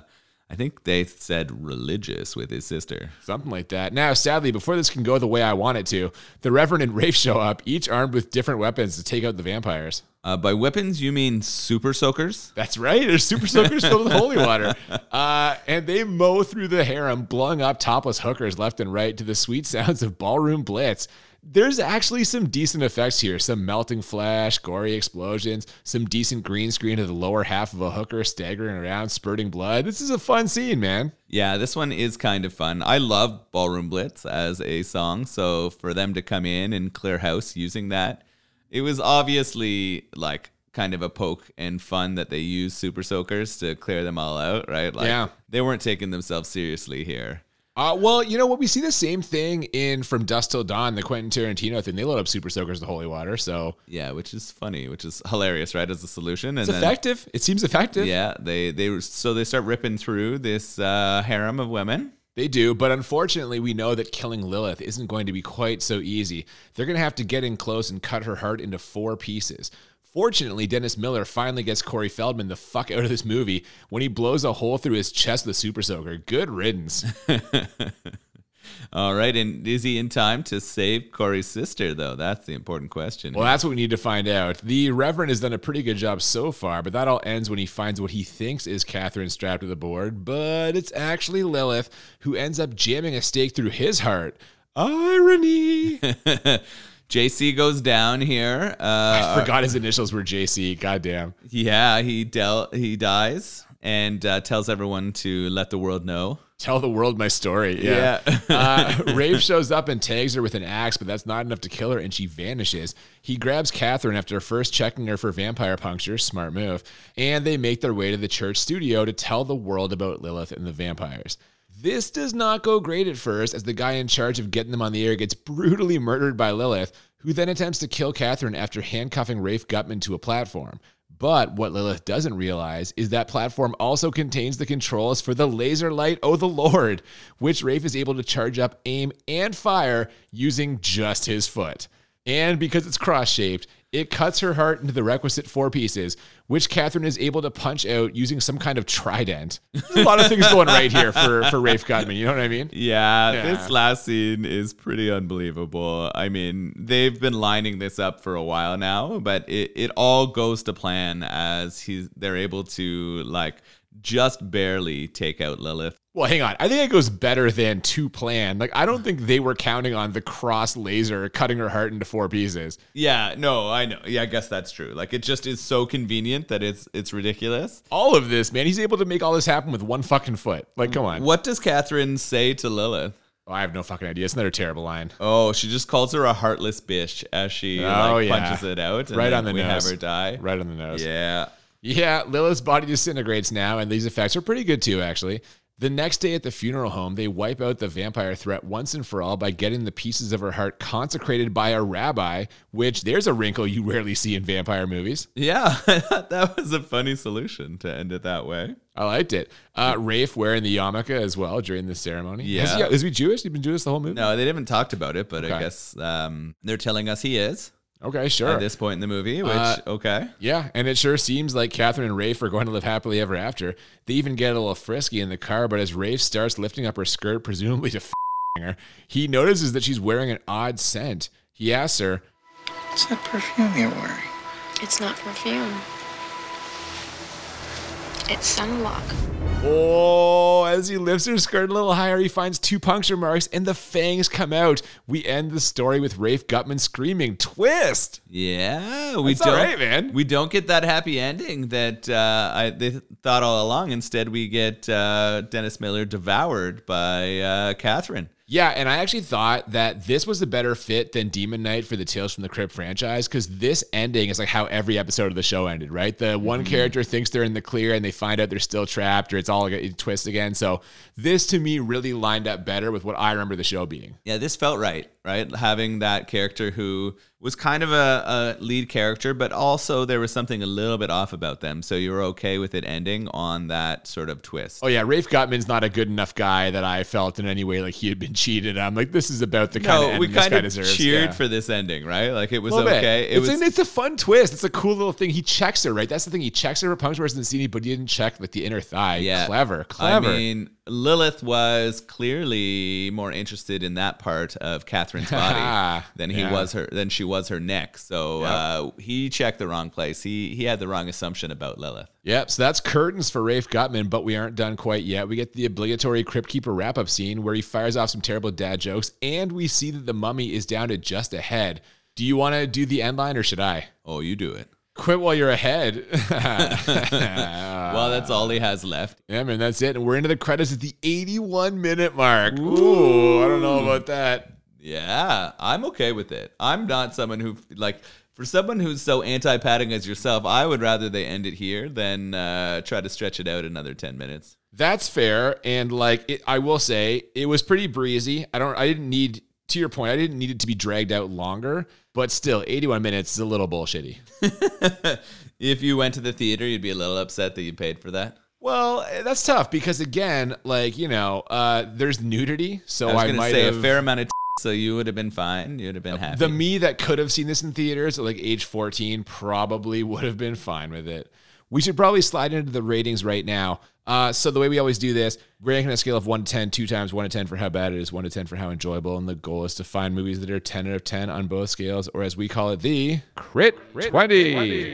I think they said religious with his sister. Something like that. Now, sadly, before this can go the way I want it to, the Reverend and Rafe show up, each armed with different weapons to take out the vampires. Uh, by weapons, you mean super soakers? That's right. There's super soakers filled with holy water. *laughs* Uh, and they mow through the harem, blowing up topless hookers left and right to the sweet sounds of ballroom blitz. There's actually some decent effects here some melting flash, gory explosions, some decent green screen of the lower half of a hooker staggering around, spurting blood. This is a fun scene, man. Yeah, this one is kind of fun. I love Ballroom Blitz as a song, so for them to come in and clear house using that, it was obviously like kind of a poke and fun that they used Super Soakers to clear them all out, right? Like Yeah. they weren't taking themselves seriously here. Uh, well, you know what? We see the same thing in From Dusk Till Dawn, the Quentin Tarantino thing. They load up super soakers to holy water, so Yeah, which is funny, which is hilarious, right? As a solution, and it's then effective. It seems effective. yeah, they they so they start ripping through this uh, harem of women. They do, but unfortunately, we know that killing Lilith isn't going to be quite so easy. They're going to have to get in close and cut her heart into four pieces. Fortunately, Dennis Miller finally gets Corey Feldman the fuck out of this movie when he blows a hole through his chest with a super soaker. Good riddance. *laughs* All right, and is he in time to save Corey's sister though? That's the important question. Well, that's what we need to find out. The Reverend has done a pretty good job so far, but that all ends when he finds what he thinks is Catherine strapped to the board, but it's actually Lilith who ends up jamming a stake through his heart. Irony. *laughs* JC goes down here. Uh, I forgot his initials were JC. Goddamn. Yeah, he del- he dies and uh, tells everyone to let the world know. Tell the world my story. Yeah. Yeah. *laughs* uh, *laughs* Rafe shows up and tags her with an axe, but that's not enough to kill her, and she vanishes. He grabs Catherine after first checking her for vampire puncture, smart move, and they make their way to the church studio to tell the world about Lilith and the vampires. This does not go great at first, as the guy in charge of getting them on the air gets brutally murdered by Lilith, who then attempts to kill Catherine after handcuffing Rafe Guttman to a platform. But what Lilith doesn't realize is that platform also contains the controls for the laser light, oh the Lord, which Rafe is able to charge up, aim, and fire using just his foot. And because it's cross shaped, it cuts her heart into the requisite four pieces, which Catherine is able to punch out using some kind of trident. There's a lot of things going right here for, for Rafe Guttman, you know what I mean? Yeah, Yeah. this last scene is pretty unbelievable. I mean, they've been lining this up for a while now, but it, it all goes to plan as he's they're able to like just barely take out Lilith. Well, hang on. I think it goes better than to plan. Like, I don't think they were counting on the cross laser cutting her heart into four pieces. Yeah, no, I know. Yeah, I guess that's true. Like it just is so convenient that it's it's ridiculous. All of this, man. He's able to make all this happen with one fucking foot. Like, come on. What does Catherine say to Lilith? Oh, I have no fucking idea. It's another terrible line. Oh, she just calls her a heartless bitch as she Oh, like, yeah. punches it out. and Right on the we nose. have her die. Right on the nose. Yeah. Yeah, Lilith's body disintegrates now, and these effects are pretty good too, actually. The next day at the funeral home, they wipe out the vampire threat once and for all by getting the pieces of her heart consecrated by a rabbi, which there's a wrinkle you rarely see in vampire movies. Yeah, *laughs* I thought that was a funny solution to end it that way. I liked it. Uh, Rafe wearing the yarmulke as well during the ceremony. Yeah. Is he, is he Jewish? He's been Jewish the whole movie? No, they haven't talked about it, but I guess um, they're telling us he is Okay, sure. at this point in the movie, which, Uh, okay. Yeah, and it sure seems like Catherine and Rafe are going to live happily ever after. They even get a little frisky in the car, but as Rafe starts lifting up her skirt, presumably to *laughs* f- her, he notices that she's wearing an odd scent. He asks her, What's that perfume you're wearing? It's not perfume. It's sunblock. Oh, as he lifts her skirt a little higher, he finds two puncture marks and the fangs come out. We end the story with Rafe Guttman screaming, Twist! Yeah, we That's don't. all right, man. We don't get that happy ending that uh, I they thought all along. Instead, we get uh, Dennis Miller devoured by uh, Catherine. Yeah, and I actually thought that this was a better fit than Demon Knight for the Tales from the Crypt franchise because this ending is like how every episode of the show ended, right? The one mm-hmm. character thinks they're in the clear and they find out they're still trapped or it's all a twist again. So this to me really lined up better with what I remember the show being. Yeah, this felt right, right? Having that character who was kind of a, a lead character, but also there was something a little bit off about them. So you were okay with it ending on that sort of twist. Oh yeah, Rafe Guttman's not a good enough guy that I felt in any way like he had been cheated. I'm like, this is about the kind of no, ending we this kind guy of deserves. cheered Yeah. for this ending, right? Like it was okay. It it's, was an- it's a fun twist. It's a cool little thing. He checks her, right? That's the thing. He checks her for puncture marks in the but he didn't check like the inner thigh. Yeah. Clever. Clever. I mean, Lilith was clearly more interested in that part of Catherine's *laughs* body than he Yeah. was her than she was her neck. So uh, he checked the wrong place. He he had the wrong assumption about Lilith. Yep, so that's curtains for Rafe Guttman, but we aren't done quite yet. We get the obligatory Crypt Keeper wrap up scene where he fires off some terrible dad jokes, and we see that the mummy is down to just a head. Do you want to do the end line or should I? Oh, you do it. Quit while you're ahead. *laughs* well, that's all he has left. yeah, man, that's it. And we're into the credits at the 81 minute mark. Ooh, I don't know about that. Yeah, I'm okay with it. I'm not someone who like for someone who's so anti-padding as yourself. I would rather they end it here than uh, try to stretch it out another ten minutes. That's fair, and like it, I will say, it was pretty breezy. I don't, I didn't need. To your point, I didn't need it to be dragged out longer, but still, 81 minutes is a little bullshitty. *laughs* If you went to the theater, you'd be a little upset that you paid for that. Well, eh, that's tough because again, like you know, uh, there's nudity, so I I, might say have a fair amount of, t- *laughs* so you would have been fine. You'd have been happy. the me that could have seen this in theaters at like age 14 probably would have been fine with it. We should probably slide into the ratings right now. Uh, so the way we always do this, we're ranking on a scale of one to 10, two times one to 10 for how bad it is, one to 10 for how enjoyable. And the goal is to find movies that are 10 out of 10 on both scales, or as we call it, the Crit 20.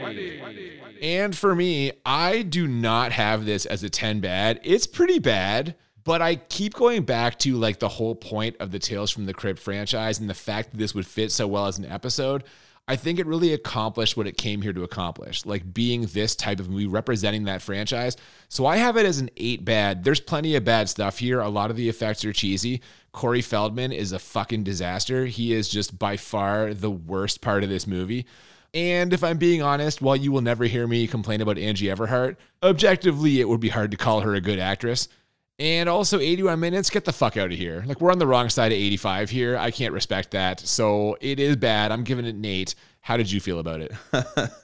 And for me, I do not have this as a 10 bad. It's pretty bad, but I keep going back to like the whole point of the Tales from the Crypt franchise and the fact that this would fit so well as an episode. I think it really accomplished what it came here to accomplish, like being this type of movie representing that franchise. So I have it as an eight bad. There's plenty of bad stuff here. A lot of the effects are cheesy. Corey Feldman is a fucking disaster. He is just by far the worst part of this movie. And if I'm being honest, while you will never hear me complain about Angie Everhart, objectively, it would be hard to call her a good actress. And also, 81 minutes, get the fuck out of here. Like, we're on the wrong side of 85 here. I can't respect that. So it is bad. I'm giving it an eight. How did you feel about it?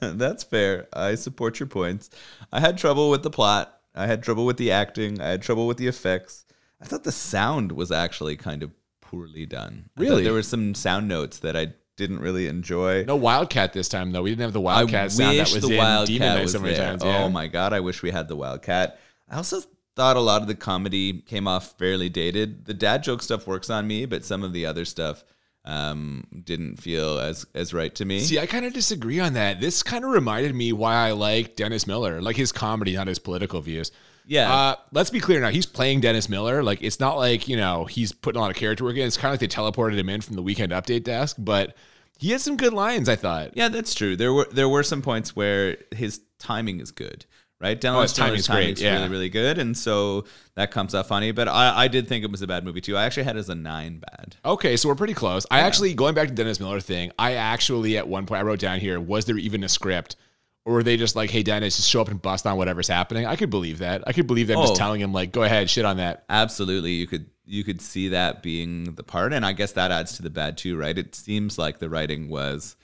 *laughs* That's fair. I support your points. I had trouble with the plot. I had trouble with the acting. I had trouble with the effects. I thought the sound was actually kind of poorly done. Really? there were some sound notes that I didn't really enjoy. No Wildcat this time, though. We didn't have the I Wildcat wish sound that was the in Wildcat Demon Knight was so many there. times. Yeah. Oh my god, I wish we had the Wildcat. I also thought a lot of the comedy came off fairly dated. The dad joke stuff works on me, but some of the other stuff um, didn't feel as as right to me. See, I kind of disagree on that. This kind of reminded me why I like Dennis Miller, like his comedy, not his political views. Yeah. Uh, let's be clear now. He's playing Dennis Miller. Like, it's not like, you know, he's putting a lot of character work in. It's kind of like they teleported him in from the weekend update desk, but he had some good lines, I thought. Yeah, that's true. There were there were some points where his timing is good, right? Dennis Oh, his Miller's timing's great, yeah. really really good, and so that comes off funny. But I, I did think it was a bad movie too. I actually had it as a nine bad. Okay, so we're pretty close. I actually, going back to Dennis Miller thing, I actually, at one point, I wrote down here, was there even a script? Or were they just like, hey, Dennis, just show up and bust on whatever's happening? I could believe that. I could believe them Oh. just telling him, like, go ahead, shit on that. Absolutely, you could you could see that being the part, and I guess that adds to the bad too, right? It seems like the writing was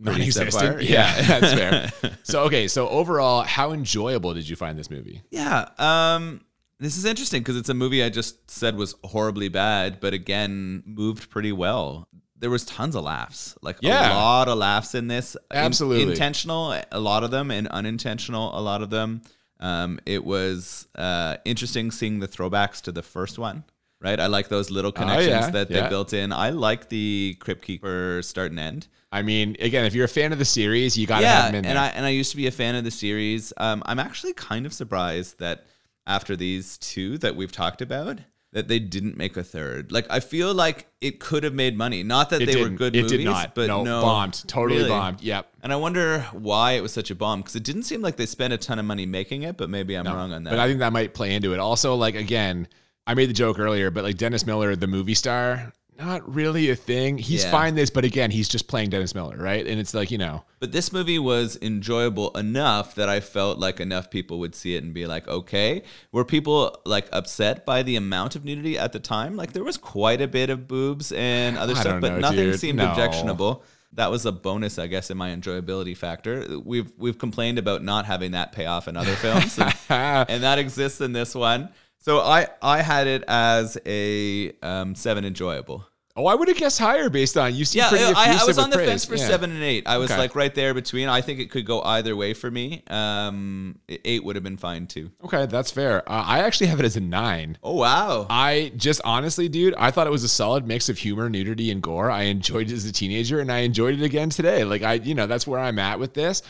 Non-existent. subpar. *laughs* Yeah, that's fair. *laughs* So, okay, so overall, how enjoyable did you find this movie? Yeah. Um, this is interesting because it's a movie I just said was horribly bad, but again, moved pretty well. There was tons of laughs, like Yeah. a lot of laughs in this. In- Absolutely. intentional, a lot of them, and unintentional, a lot of them. Um, it was uh, interesting seeing the throwbacks to the first one. Right, I like those little connections Oh, yeah, that they built in. I like the Crypt Keeper start and end. I mean, again, if you're a fan of the series, you got to yeah, have him in and there. I and I used to be a fan of the series. Um, I'm actually kind of surprised that after these two that we've talked about, that they didn't make a third. Like I feel like it could have made money. Not that it they were didn't. good It movies, did not. but no, no, bombed. Totally Really? bombed. Yep. And I wonder why it was such a bomb because it didn't seem like they spent a ton of money making it. But maybe I'm wrong on that. But I think that might play into it. Also, like again, I made the joke earlier, but like Dennis Miller, the movie star, not really a thing. He's Yeah. fine this, but again, he's just playing Dennis Miller, right? And it's like you know, But this movie was enjoyable enough that I felt like enough people would see it and be like, okay. Were people like upset by the amount of nudity at the time? Like there was quite a bit of boobs and other I stuff, but know, nothing dude. seemed No. objectionable. That was a bonus, I guess, in my enjoyability factor. We've we've complained about not having that payoff in other films, and, *laughs* and that exists in this one. So I I had it as a um, seven enjoyable. oh, I would have guessed higher based on you seem Yeah, pretty I, I was on the praise. fence for Yeah. seven and eight. I was Okay. like right there between. I think it could go either way for me. Um, eight would have been fine too. Okay, that's fair. Uh, I actually have it as a nine. Oh wow! I just honestly, dude, I thought it was a solid mix of humor, nudity, and gore. I enjoyed it as a teenager, and I enjoyed it again today. Like I, you know, that's where I'm at with this.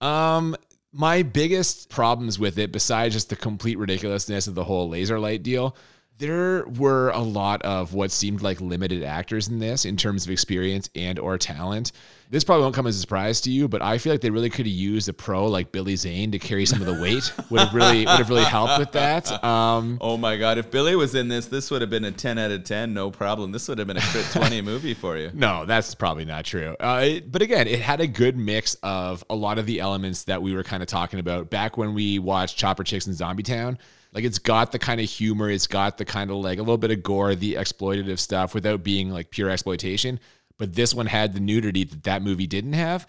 Um, my biggest problems with it, besides just the complete ridiculousness of the whole laser light deal, there were a lot of what seemed like limited actors in this in terms of experience and or talent. This probably won't come as a surprise to you, but I feel like they really could have used a pro like Billy Zane to carry some of the weight. *laughs* would have really would have really helped with that. Um, Oh my god! If Billy was in this, this would have been a ten out of ten, no problem. This would have been a crit *laughs* twenty movie for you. No, that's probably not true. Uh, it- but again, it had a good mix of a lot of the elements that we were kind of talking about back when we watched Chopper Chicks and Zombie Town. Like it's got the kind of humor, it's got the kind of like a little bit of gore, the exploitative stuff without being like pure exploitation. But this one had the nudity that that movie didn't have.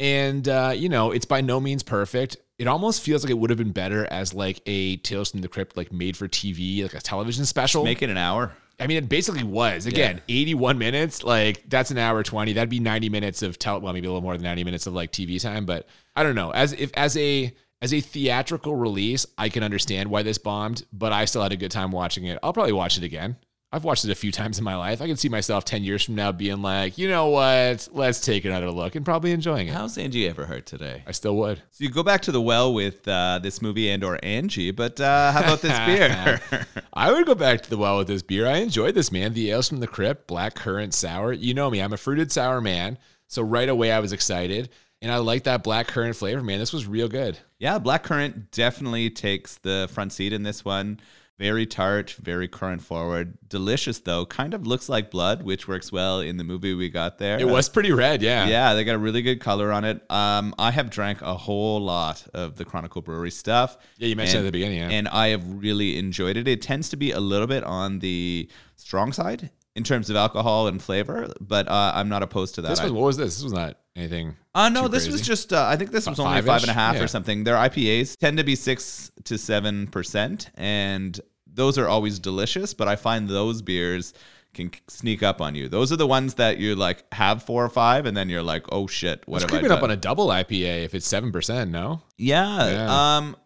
And, uh, you know, it's by no means perfect. It almost feels like it would have been better as like a Tales from the Crypt, like made for TV, like a television special. Make it an hour. I mean, it basically was. Again, 81 minutes, like that's an hour 20. That'd be 90 minutes of tel well, maybe a little more than 90 minutes of like TV time, but I don't know. As if as a as a theatrical release, I can understand why this bombed, but I still had a good time watching it. I'll probably watch it again. I've watched it a few *laughs* times in my life. I can see myself 10 years from now being like, you know what? Let's take another look and probably enjoying it. How's Angie Everhart today? I still would. So you go back to the well with uh, this movie and or Angie, but uh, how about this *laughs* beer? *laughs* I would go back to the well with this beer. I enjoyed this, man. The ales from the crypt, black currant sour. You know me, I'm a fruited sour man. So right away I was excited. And I like that black currant flavor, man. This was real good. Yeah, black currant definitely takes the front seat in this one. Very tart, very currant forward. Delicious though. Kind of looks like blood, which works well in the movie we got there. It was pretty red, yeah. Yeah, they got a really good color on it. Um, I have drank a whole lot of the Chronicle Brewery stuff. Yeah, you mentioned and, at the beginning, yeah. And I have really enjoyed it. It tends to be a little bit on the strong side in terms of alcohol and flavor, but uh, I'm not opposed to that. This was what was this? This was not anything. uh, no, this was just. Uh, I think this was only five-ish? five and a half Yeah. or something. Their IPAs tend to be six to seven percent, and those are always delicious. But I find those beers can sneak up on you. Those are the ones that you like have four or five, and then you're like, oh shit, what It's have I creeping up on a double IPA if it's seven percent, no? yeah, Yeah. Um,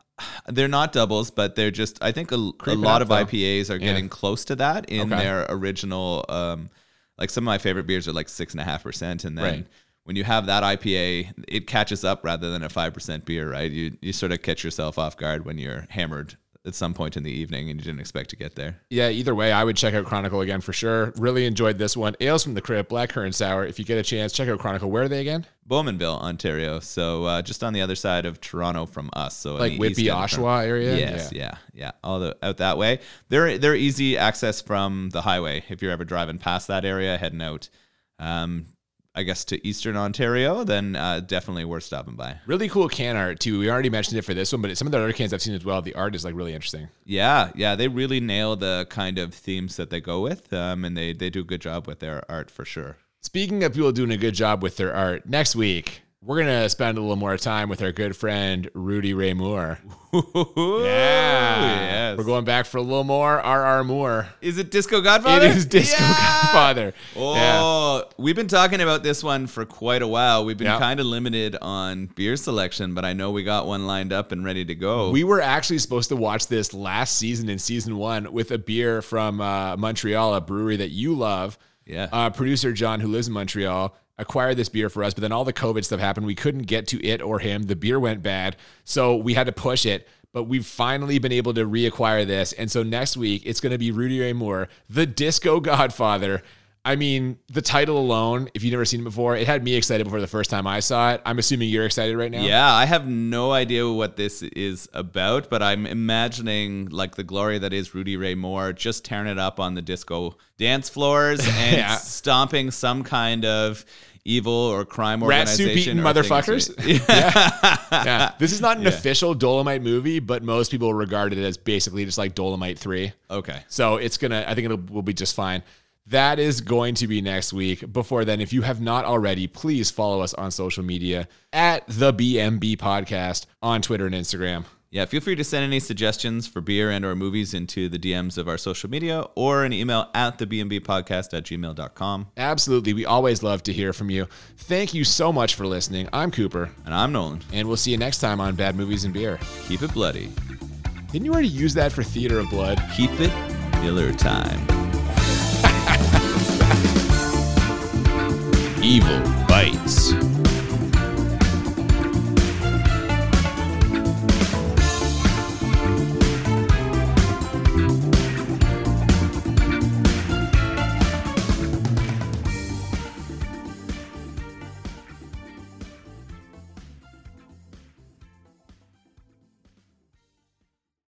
they're not doubles, but they're just. I think a, a lot of though. IPAs are Yeah. getting close to that in Okay. their original. Um, like some of my favorite beers are like six and a half percent, and then. Right. When you have that IPA, it catches up rather than a five percent beer, right? You you sort of catch yourself off guard when you're hammered at some point in the evening and you didn't expect to get there. Yeah, either way, I would check out Chronicle again for sure. Really enjoyed this one. Ales from the Crypt, Black Currant Sour. If you get a chance, check out Chronicle. Where are they again? Bowmanville, Ontario, so uh, just on the other side of Toronto from us. So Like Whitby. Oshawa area? Yes, yeah, yeah, all the out that way. They're they're easy access from the highway if you're ever driving past that area, heading out. Um, I guess, to Eastern Ontario, then uh, definitely worth stopping by. Really cool can art too. We already mentioned it for this one, but some of the other cans I've seen as well. The art is like really interesting. Yeah, yeah, they really nail the kind of themes that they go with, um, and they they do a good job with their art for sure. Speaking of people doing a good job with their art, next week we're gonna spend a little more time with our good friend Rudy Ray Moore. Yeah, yes. we're going back for a little more R.R. Moore. Is it Disco Godfather? It is Disco Yeah! Godfather. Yeah. Oh, we've been talking about this one for quite a while. We've been Yeah. kind of limited on beer selection, but I know we got one lined up and ready to go. We were actually supposed to watch this last season in season one with a beer from uh, Montreal, a brewery that you love. Yeah. Uh, producer John, who lives in Montreal, acquired this beer for us, but then all the COVID stuff happened. We couldn't get to it or him. The beer went bad. So we had to push it. But we've finally been able to reacquire this. And so next week, it's going to be Rudy Ray Moore, the disco godfather. I mean, the title alone, if you've never seen it before, it had me excited before the first time I saw it. I'm assuming you're excited right now. Yeah, I have no idea what this is about, but I'm imagining like the glory that is Rudy Ray Moore just tearing it up on the disco dance floors *laughs* and Yeah. stomping some kind of evil or crime Rat soup organization. eating motherfuckers. *laughs* yeah. yeah. This is not an official Dolomite movie, but most people regard it as basically just like Dolomite 3. Okay. So it's going to, I think it will be just fine. That is going to be next week. Before then, if you have not already, please follow us on social media at the BMB podcast on Twitter and Instagram. Yeah, feel free to send any suggestions for beer and or movies into the DMs of our social media or an email at the BMB podcast at gmail.com. Absolutely. We always love to hear from you. Thank you so much for listening. I'm Cooper, And I'm Nolan. and we'll see you next time on Bad Movies and Beer. Keep it bloody. Didn't you already use that for Theater of Blood? Keep it Miller time. *laughs* Evil bites.